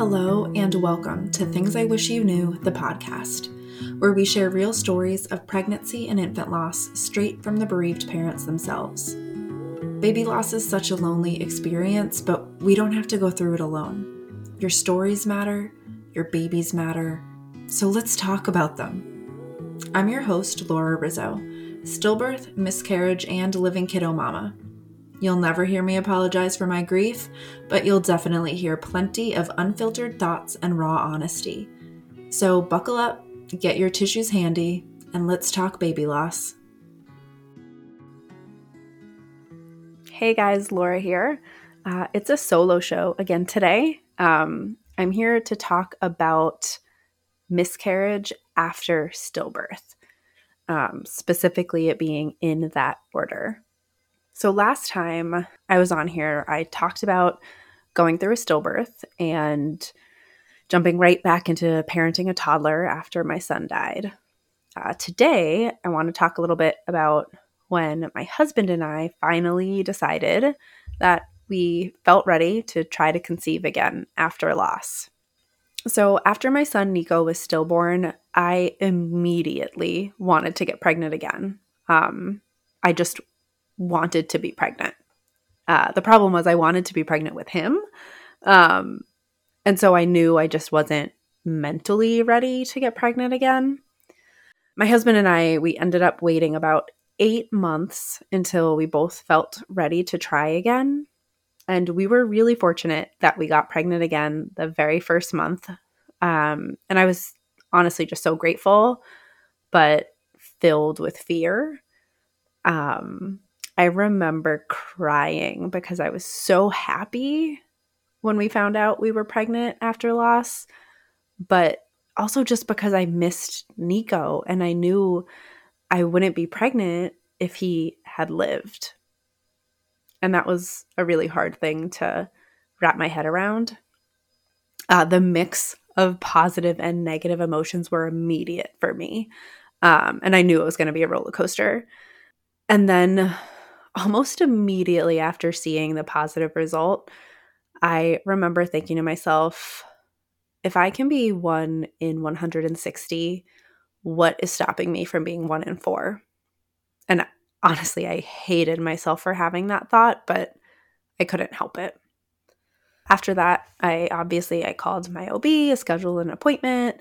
Hello, and welcome to Things I Wish You Knew, the podcast, where we share real stories of pregnancy and infant loss straight from the bereaved parents themselves. Baby loss is such a lonely experience, but we don't have to go through it alone. Your stories matter, your babies matter, so let's talk about them. I'm your host, Laura Rizzo, stillbirth, miscarriage, and living kiddo mama. You'll never hear me apologize for my grief, but you'll definitely hear plenty of unfiltered thoughts and raw honesty. So buckle up, get your tissues handy, and let's talk baby loss. Hey guys, Laura here. Uh, it's a solo show again today. Um, I'm here to talk about miscarriage after stillbirth, um, specifically it being in that order. So, last time I was on here, I talked about going through a stillbirth and jumping right back into parenting a toddler after my son died. Uh, today, I want to talk a little bit about when my husband and I finally decided that we felt ready to try to conceive again after loss. So, after my son Nico was stillborn, I immediately wanted to get pregnant again. Um, I just wanted to be pregnant. Uh, the problem was I wanted to be pregnant with him. Um, and so I knew I just wasn't mentally ready to get pregnant again. My husband and I, we ended up waiting about eight months until we both felt ready to try again. And we were really fortunate that we got pregnant again the very first month. Um, and I was honestly just so grateful, but filled with fear. Um, I remember crying because I was so happy when we found out we were pregnant after loss, but also just because I missed Nico and I knew I wouldn't be pregnant if he had lived. And that was a really hard thing to wrap my head around. Uh, the mix of positive and negative emotions were immediate for me. Um, and I knew it was going to be a roller coaster. And then almost immediately after seeing the positive result, I remember thinking to myself, if I can be one in 160, what is stopping me from being one in four? And honestly, I hated myself for having that thought, but I couldn't help it. After that, I obviously I called my OB, scheduled an appointment,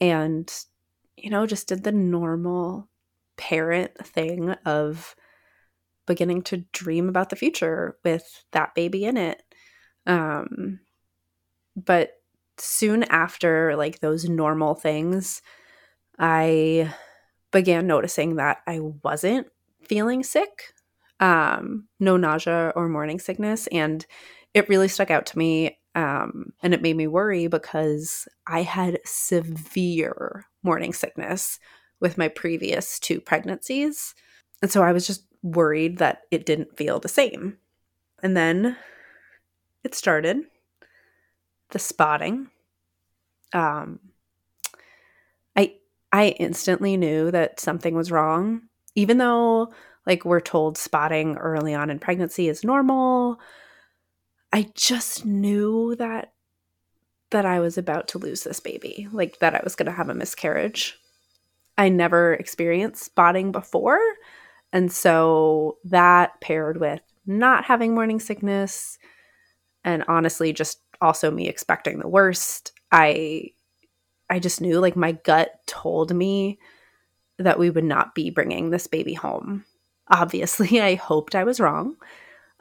and you know, just did the normal parent thing of beginning to dream about the future with that baby in it. Um, but soon after, like those normal things, I began noticing that I wasn't feeling sick, um, no nausea or morning sickness. And it really stuck out to me. Um, and it made me worry because I had severe morning sickness with my previous two pregnancies. And so I was just worried that it didn't feel the same. And then it started the spotting. Um, I I instantly knew that something was wrong, even though like we're told spotting early on in pregnancy is normal. I just knew that that I was about to lose this baby, like that I was going to have a miscarriage. I never experienced spotting before, and so that paired with not having morning sickness and honestly just also me expecting the worst, I I just knew like my gut told me that we would not be bringing this baby home. Obviously, I hoped I was wrong.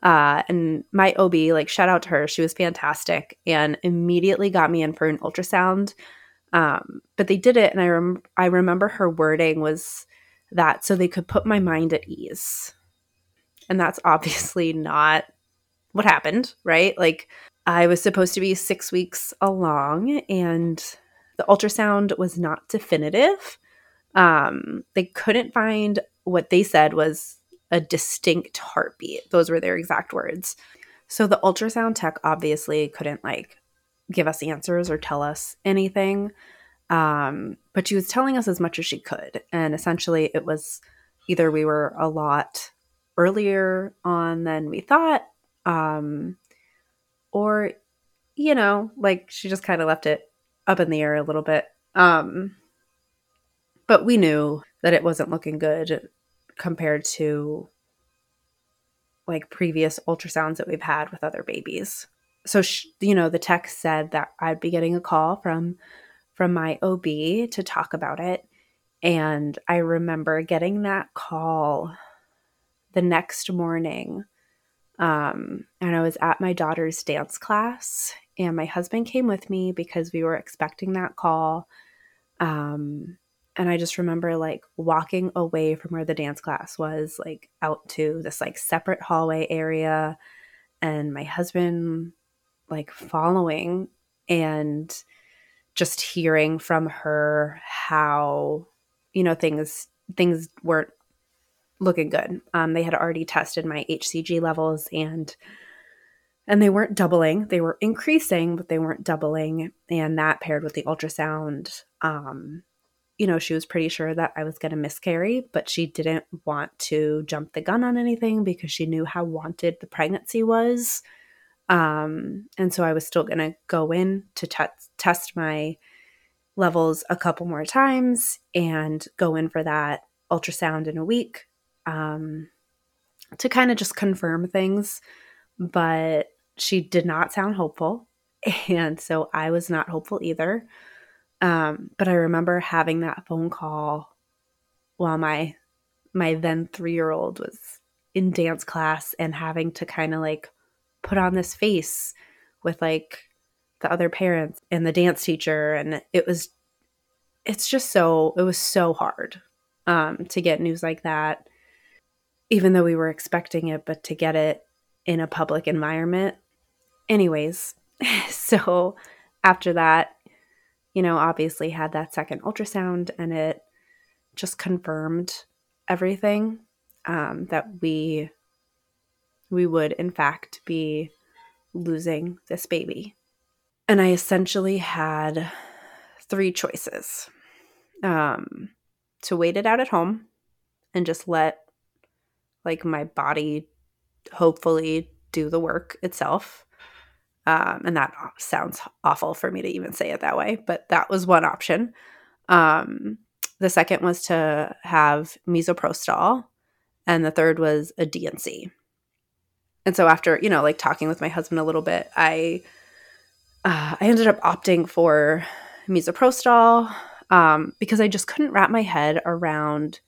Uh, and my OB, like, shout out to her. She was fantastic and immediately got me in for an ultrasound. Um, but they did it, and I rem- I remember her wording was that so they could put my mind at ease. And that's obviously not what happened, right? Like, I was supposed to be six weeks along, and the ultrasound was not definitive. Um, they couldn't find what they said was a distinct heartbeat. Those were their exact words. So the ultrasound tech obviously couldn't like give us answers or tell us anything. Um, but she was telling us as much as she could. And essentially, it was either we were a lot earlier on than we thought, um, or you know, like she just kind of left it up in the air a little bit. Um, but we knew that it wasn't looking good compared to like previous ultrasounds that we've had with other babies. So, sh- you know, the text said that I'd be getting a call from from my OB to talk about it. And I remember getting that call the next morning. Um, and I was at my daughter's dance class, and my husband came with me because we were expecting that call. Um, and I just remember like walking away from where the dance class was, like out to this like separate hallway area, and my husband like following and just hearing from her how you know things things weren't looking good. Um, they had already tested my HCG levels and and they weren't doubling. They were increasing, but they weren't doubling. And that paired with the ultrasound, um, you know, she was pretty sure that I was going to miscarry, but she didn't want to jump the gun on anything because she knew how wanted the pregnancy was. Um, and so I was still going to go in to t- test my levels a couple more times and go in for that ultrasound in a week um, to kind of just confirm things. But she did not sound hopeful. And so I was not hopeful either. Um, but I remember having that phone call while my my then three year old was in dance class and having to kind of like put on this face with like the other parents and the dance teacher and it was it's just so it was so hard um, to get news like that even though we were expecting it but to get it in a public environment. Anyways so after that you know obviously had that second ultrasound and it just confirmed everything um, that we we would in fact be losing this baby. And i essentially had three choices. Um, to wait it out at home and just let like my body hopefully do the work itself. Um, and that sounds awful for me to even say it that way but that was one option. Um, the second was to have misoprostol and the third was a D&C and so after you know like talking with my husband a little bit i uh, i ended up opting for misoprostol um, because I just couldn't wrap my head around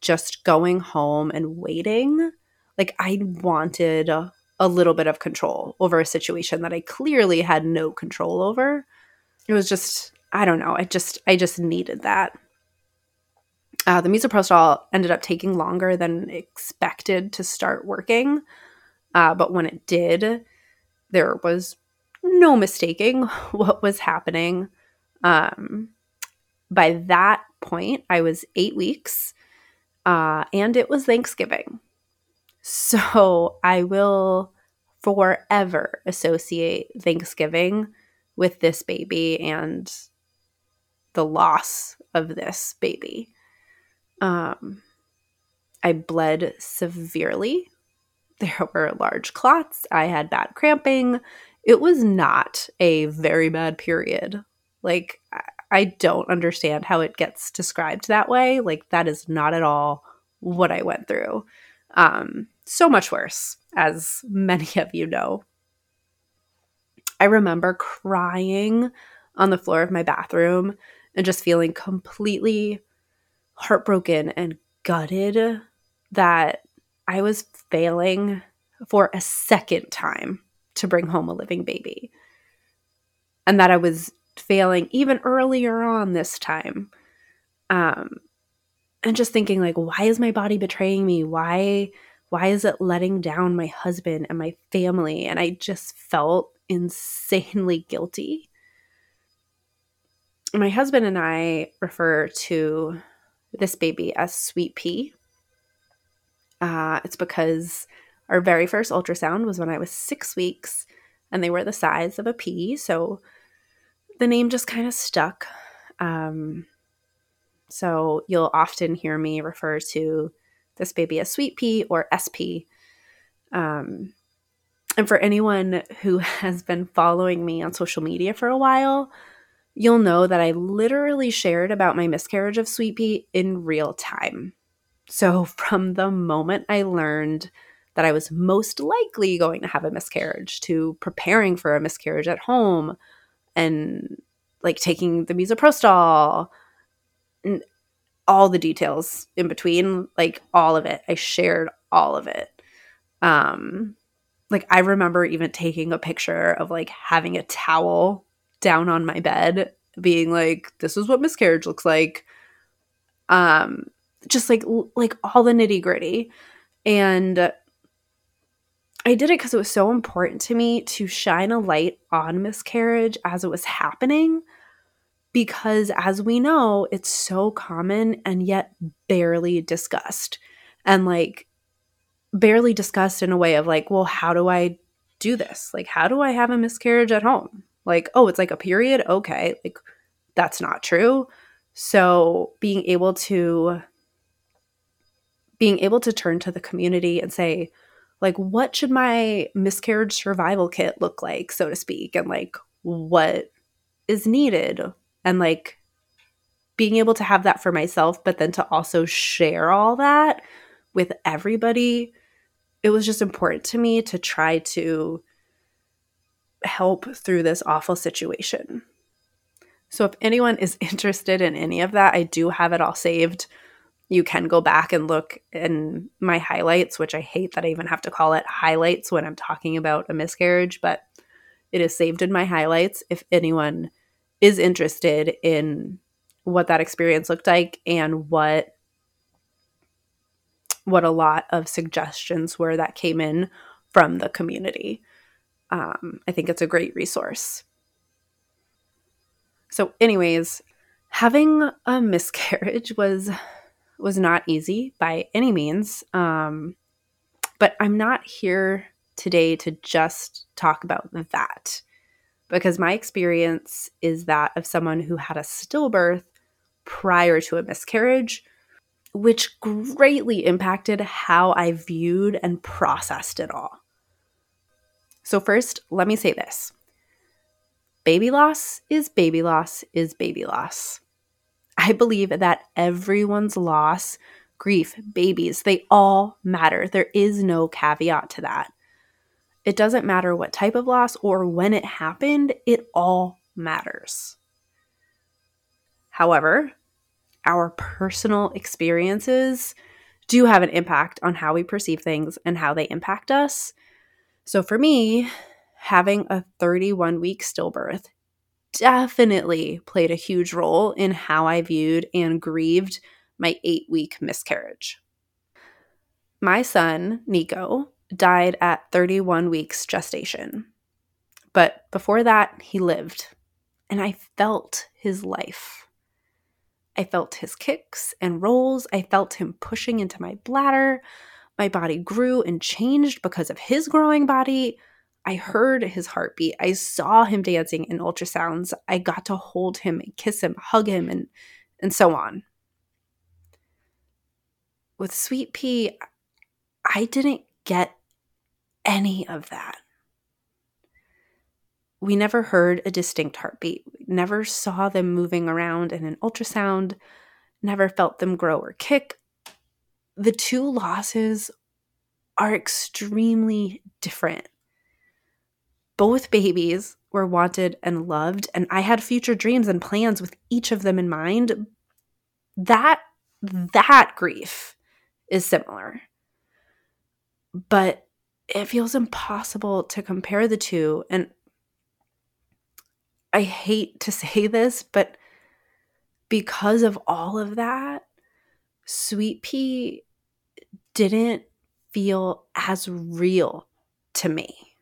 just going home and waiting. Like I wanted a, a little bit of control over a situation that I clearly had no control over. It was just I don't know. I just I just needed that. Uh, the misoprostol ended up taking longer than expected to start working, uh, but when it did, there was no mistaking what was happening. Um, by that point, I was eight weeks uh, and it was Thanksgiving. So I will forever associate Thanksgiving with this baby and the loss of this baby. Um, I bled severely. There were large clots. I had bad cramping. It was not a very bad period. Like, I don't understand how it gets described that way. Like, that is not at all what I went through. Um, so much worse, as many of you know. I remember crying on the floor of my bathroom and just feeling completely heartbroken and gutted that I was failing for a second time to bring home a living baby. And that I was failing even earlier on this time. Um, and just thinking like, why is my body betraying me? Why, why is it letting down my husband and my family? And I just felt insanely guilty. My husband and I refer to this baby as Sweet Pea. Uh, it's because our very first ultrasound was when I was six weeks and they were the size of a pea. So the name just kind of stuck. Um, so you'll often hear me refer to this baby as Sweet Pea or SP. Um, and for anyone who has been following me on social media for a while, you'll know that I literally shared about my miscarriage of Sweet Pea in real time. So, from the moment I learned that I was most likely going to have a miscarriage to preparing for a miscarriage at home and like taking the misoprostol and all the details in between, like all of it. I shared all of it. Um like I remember even taking a picture of like having a towel down on my bed being like this is what miscarriage looks like. Um just like like all the nitty-gritty and I did it because it was so important to me to shine a light on miscarriage as it was happening. Because as we know, it's so common and yet barely discussed. And like, barely discussed in a way of like, well, how do I do this? Like, how do I have a miscarriage at home? Like, oh, it's like a period. Okay. Like, that's not true. So being able to, being able to turn to the community and say, like what should my miscarriage survival kit look like so to speak? And like what is needed? And like being able to have that for myself but then to also share all that with everybody it was just important to me to try to help through this awful situation. So if anyone is interested in any of that i do have it all saved you can go back and look in my highlights, which I hate that I even have to call it highlights when I'm talking about a miscarriage, but it is saved in my highlights if anyone is interested in what that experience looked like and what what a lot of suggestions were that came in from the community. Um, I think it's a great resource. So, anyways, having a miscarriage was was not easy by any means. Um, but I'm not here today to just talk about that because my experience is that of someone who had a stillbirth prior to a miscarriage, which greatly impacted how I viewed and processed it all. So, first, let me say this baby loss is baby loss is baby loss. I believe that everyone's loss, grief, babies, they all matter. There is no caveat to that. It doesn't matter what type of loss or when it happened, it all matters. However, our personal experiences do have an impact on how we perceive things and how they impact us. So for me, having a 31 week stillbirth definitely played a huge role in how I viewed and grieved my eight week miscarriage. My son, Nico, died at 31 weeks gestation. But before that, he lived, and I felt his life. I felt his kicks and rolls. I felt him pushing into my bladder. My body grew and changed because of his growing body. I heard his heartbeat. I saw him dancing in ultrasounds. I got to hold him and kiss him, hug him, and and so on. With Sweet Pea, I didn't get any of that. We never heard a distinct heartbeat, never saw them moving around in an ultrasound, never felt them grow or kick. The two losses are extremely different both babies were wanted and loved, and I had future dreams and plans with each of them in mind. That that grief is similar. But it feels impossible to compare the two and I hate to say this, but because of all of that, Sweet Pea didn't feel as real to me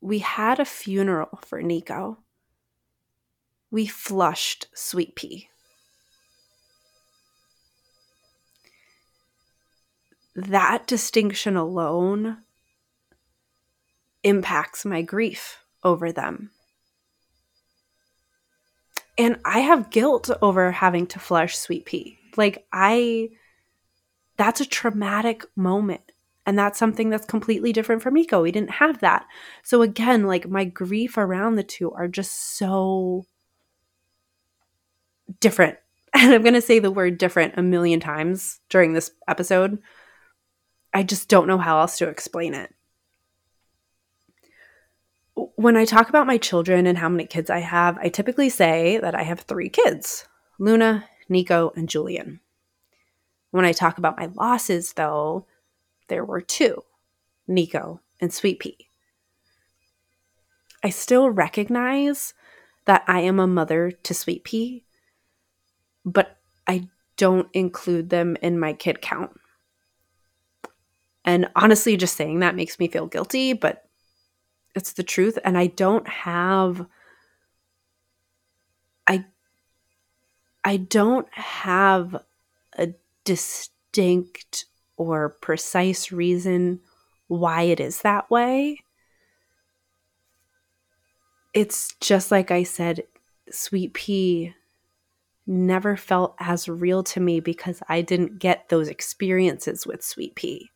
we had a funeral for Nico. We flushed Sweet Pea. That distinction alone impacts my grief over them. And I have guilt over having to flush Sweet Pea. Like, I, that's a traumatic moment. And that's something that's completely different from Nico. We didn't have that. So again, like my grief around the two are just so different. And I'm going to say the word different a million times during this episode. I just don't know how else to explain it. When I talk about my children and how many kids I have, I typically say that I have three kids Luna, Nico, and Julian. When I talk about my losses, though, there were two Nico and Sweet Pea. I still recognize that I am a mother to Sweet Pea, but I don't include them in my kid count. And honestly, just saying that makes me feel guilty, but it's the truth. And I don't have, I, I don't have a distinct or precise reason why it is that way. It's just like I said, Sweet Pea never felt as real to me because I didn't get those experiences with Sweet Pea.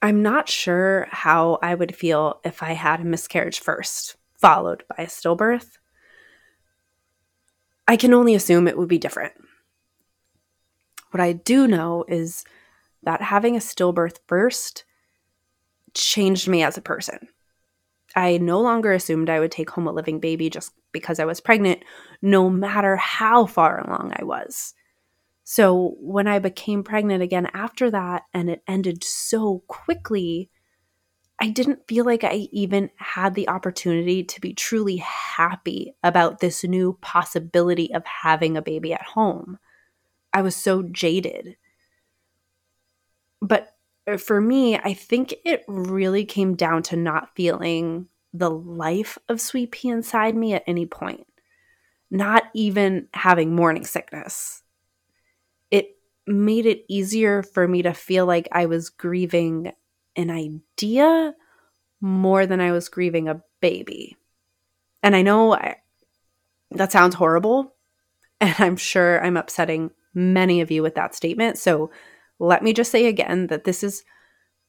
I'm not sure how I would feel if I had a miscarriage first, followed by a stillbirth. I can only assume it would be different. What I do know is that having a stillbirth first changed me as a person. I no longer assumed I would take home a living baby just because I was pregnant, no matter how far along I was. So when I became pregnant again after that and it ended so quickly, I didn't feel like I even had the opportunity to be truly happy about this new possibility of having a baby at home. I was so jaded. But uh, for me, I think it really came down to not feeling the life of Sweet Pea inside me at any point, not even having morning sickness. It made it easier for me to feel like I was grieving an idea more than I was grieving a baby. And I know I, that sounds horrible, and I'm sure I'm upsetting many of you with that statement. So let me just say again that this is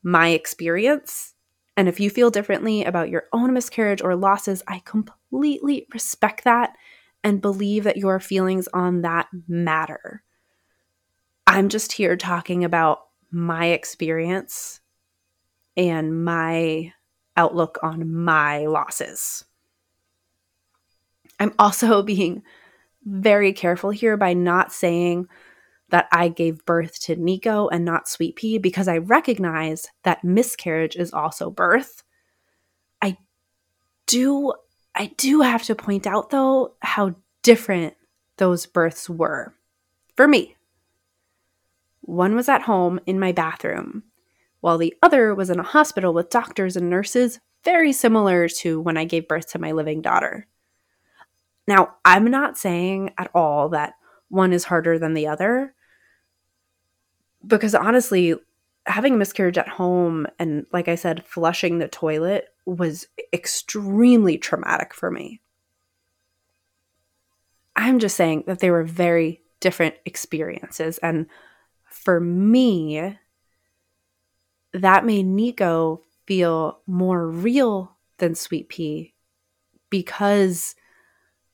my experience. And if you feel differently about your own miscarriage or losses, I completely respect that and believe that your feelings on that matter. I'm just here talking about my experience and my outlook on my losses. I'm also being very careful here by not saying that I gave birth to Nico and not Sweet Pea because I recognize that miscarriage is also birth. I do I do have to point out though how different those births were for me. One was at home in my bathroom, while the other was in a hospital with doctors and nurses, very similar to when I gave birth to my living daughter. Now, I'm not saying at all that one is harder than the other, because honestly, having a miscarriage at home and, like I said, flushing the toilet was extremely traumatic for me. I'm just saying that they were very different experiences. And for me, that made Nico feel more real than Sweet Pea because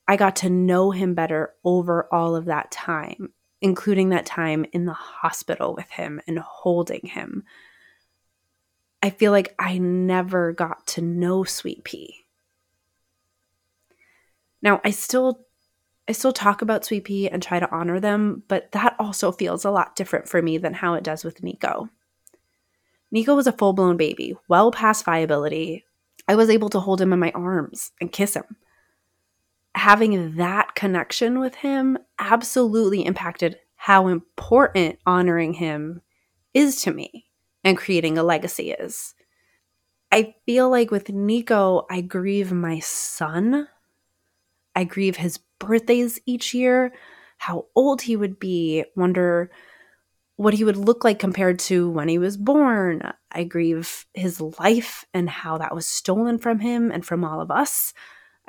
I got to know him better over all of that time, including that time in the hospital with him and holding him. I feel like I never got to know Sweet Pea. Now, I still I still talk about Sweet Pea and try to honor them, but that also feels a lot different for me than how it does with Nico. Nico was a full-blown baby, well past viability. I was able to hold him in my arms and kiss him having that connection with him absolutely impacted how important honoring him is to me and creating a legacy is. I feel like with Nico, I grieve my son. I grieve his birthdays each year, how old he would be, wonder what he would look like compared to when he was born. I grieve his life and how that was stolen from him and from all of us.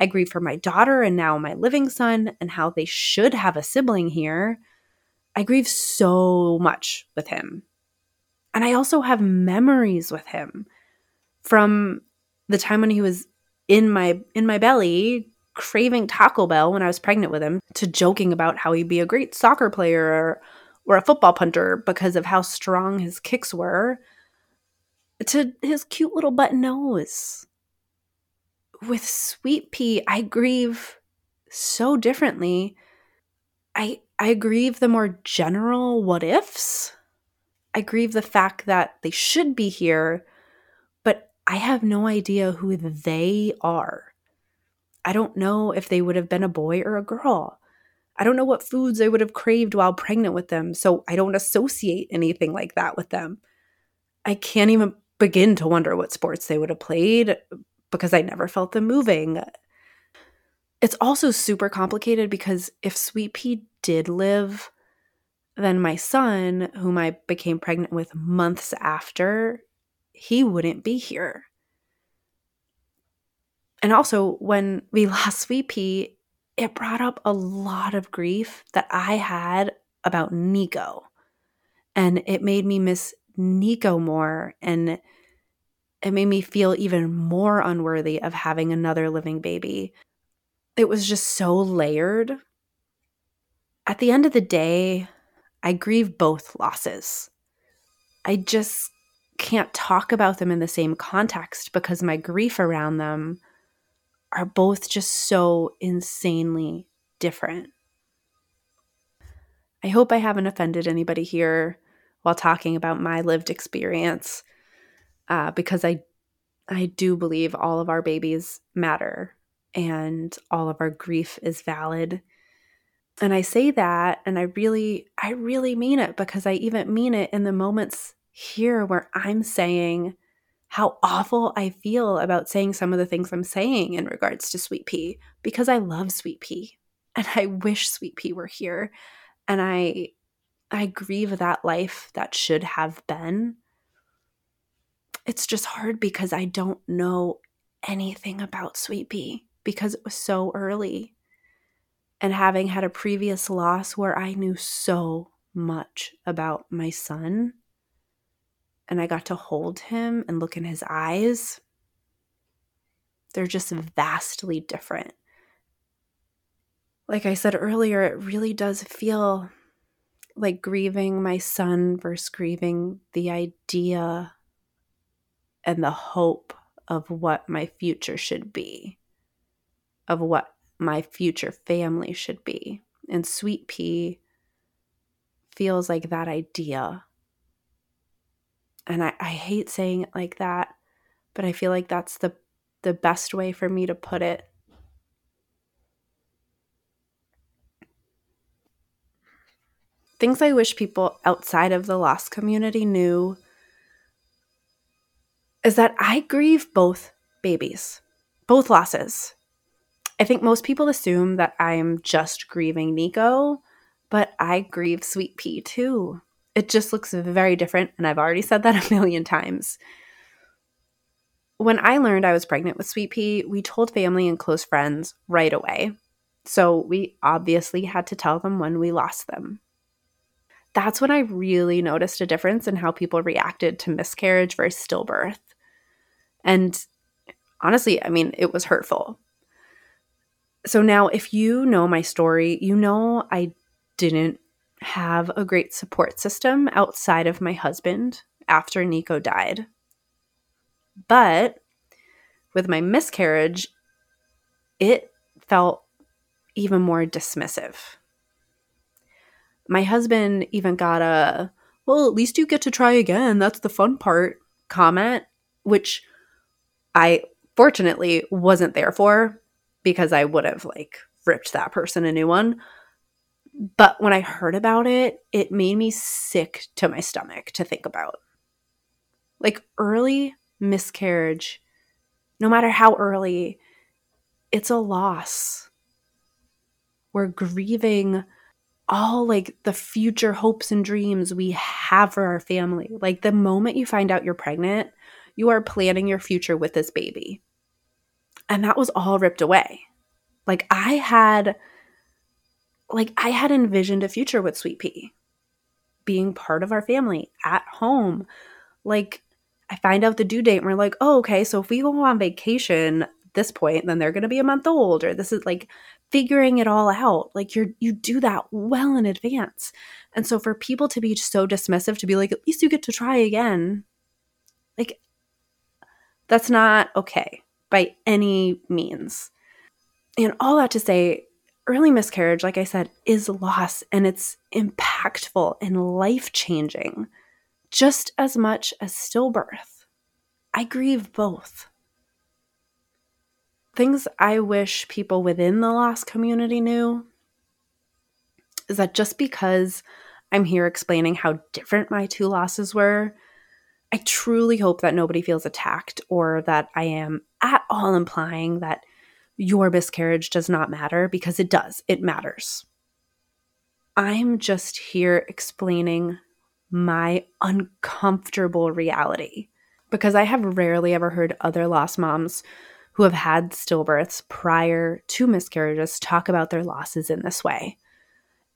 I grieve for my daughter and now my living son and how they should have a sibling here. I grieve so much with him. And I also have memories with him from the time when he was in my in my belly craving Taco Bell when I was pregnant with him to joking about how he'd be a great soccer player or, or a football punter because of how strong his kicks were to his cute little button nose. With Sweet Pea, I grieve so differently. I I grieve the more general what ifs. I grieve the fact that they should be here, but I have no idea who they are. I don't know if they would have been a boy or a girl. I don't know what foods I would have craved while pregnant with them, so I don't associate anything like that with them. I can't even begin to wonder what sports they would have played because I never felt them moving. It's also super complicated because if Sweet Pea did live, then my son, whom I became pregnant with months after, he wouldn't be here. And also, when we lost Sweet Pea, it brought up a lot of grief that I had about Nico. And it made me miss Nico more. And it made me feel even more unworthy of having another living baby. It was just so layered. At the end of the day, I grieve both losses. I just can't talk about them in the same context because my grief around them are both just so insanely different. I hope I haven't offended anybody here while talking about my lived experience uh, because I I do believe all of our babies matter and all of our grief is valid. And I say that and I really I really mean it because I even mean it in the moments here where I'm saying how awful I feel about saying some of the things I'm saying in regards to Sweet Pea because I love Sweet Pea and I wish Sweet Pea were here and I I grieve that life that should have been. It's just hard because I don't know anything about Sweet Pea because it was so early. And having had a previous loss where I knew so much about my son, and I got to hold him and look in his eyes, they're just vastly different. Like I said earlier, it really does feel like grieving my son versus grieving the idea and the hope of what my future should be, of what my future family should be. And Sweet Pea feels like that idea and I, I hate saying it like that, but I feel like that's the the best way for me to put it. Things I wish people outside of the lost community knew is that I grieve both babies, both losses. I think most people assume that I'm just grieving Nico, but I grieve Sweet Pea too. It just looks very different. And I've already said that a million times. When I learned I was pregnant with Sweet Pea, we told family and close friends right away. So we obviously had to tell them when we lost them. That's when I really noticed a difference in how people reacted to miscarriage versus stillbirth. And honestly, I mean, it was hurtful. So now, if you know my story, you know I didn't have a great support system outside of my husband after Nico died. But with my miscarriage, it felt even more dismissive. My husband even got a, well, at least you get to try again. That's the fun part comment, which I fortunately wasn't there for because I would have like ripped that person a new one. But when I heard about it, it made me sick to my stomach to think about. Like early miscarriage, no matter how early, it's a loss. We're grieving all like the future hopes and dreams we have for our family. Like the moment you find out you're pregnant, you are planning your future with this baby. And that was all ripped away. Like I had like I had envisioned a future with Sweet Pea being part of our family at home. Like, I find out the due date and we're like, oh, okay, so if we go on vacation this point, then they're going to be a month old, or this is like figuring it all out. Like you're you do that well in advance. And so for people to be so dismissive to be like, at least you get to try again, like that's not okay by any means. And all that to say, early miscarriage, like I said, is loss and it's impactful and life changing just as much as stillbirth. I grieve both. Things I wish people within the loss community knew is that just because I'm here explaining how different my two losses were, I truly hope that nobody feels attacked or that I am at all implying that your miscarriage does not matter because it does. It matters. I'm just here explaining my uncomfortable reality because I have rarely ever heard other lost moms who have had stillbirths prior to miscarriages talk about their losses in this way.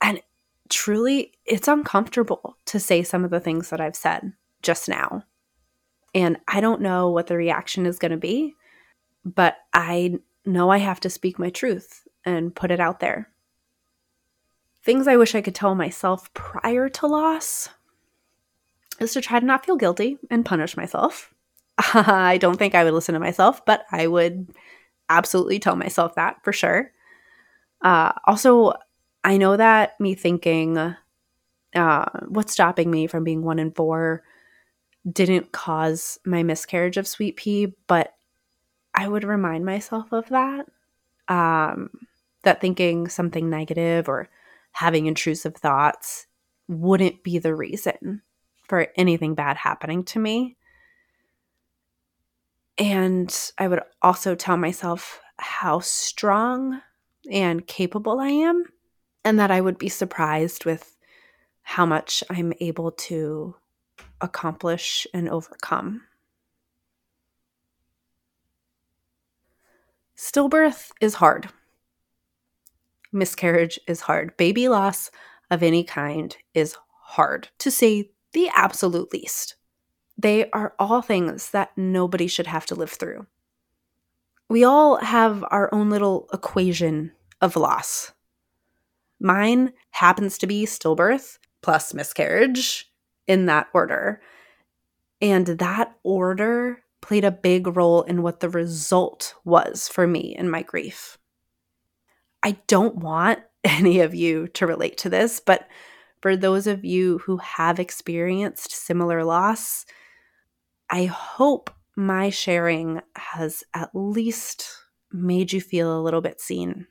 And truly, it's uncomfortable to say some of the things that I've said just now. And I don't know what the reaction is going to be, but I know I have to speak my truth and put it out there. Things I wish I could tell myself prior to loss is to try to not feel guilty and punish myself. I don't think I would listen to myself, but I would absolutely tell myself that for sure. Uh, also, I know that me thinking, uh, what's stopping me from being one in four didn't cause my miscarriage of sweet pea, but I would remind myself of that. Um, that thinking something negative or having intrusive thoughts wouldn't be the reason for anything bad happening to me. And I would also tell myself how strong and capable I am, and that I would be surprised with how much I'm able to accomplish and overcome. Stillbirth is hard. Miscarriage is hard. Baby loss of any kind is hard, to say the absolute least. They are all things that nobody should have to live through. We all have our own little equation of loss. Mine happens to be stillbirth plus miscarriage in that order. And that order played a big role in what the result was for me in my grief. I don't want any of you to relate to this, but for those of you who have experienced similar loss, I hope my sharing has at least made you feel a little bit seen.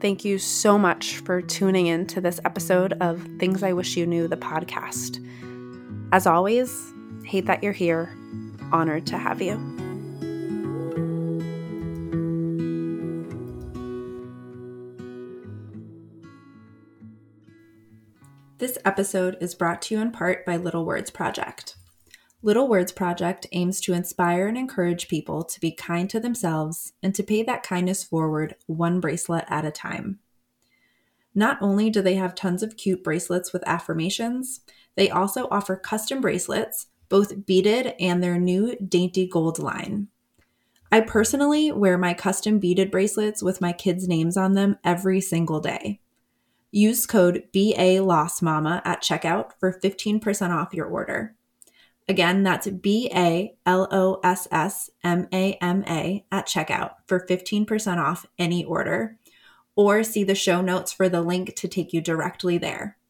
Thank you so much for tuning in to this episode of Things I Wish You Knew, the podcast. As always, hate that you're here. Honored to have you. This episode is brought to you in part by Little Words Project. Little Words Project aims to inspire and encourage people to be kind to themselves and to pay that kindness forward one bracelet at a time. Not only do they have tons of cute bracelets with affirmations, they also offer custom bracelets, both beaded and their new dainty gold line. I personally wear my custom beaded bracelets with my kids' names on them every single day. Use code BALOSSMAMA at checkout for 15% off your order. Again, that's B A L O S S M A M A at checkout for 15% off any order. Or see the show notes for the link to take you directly there.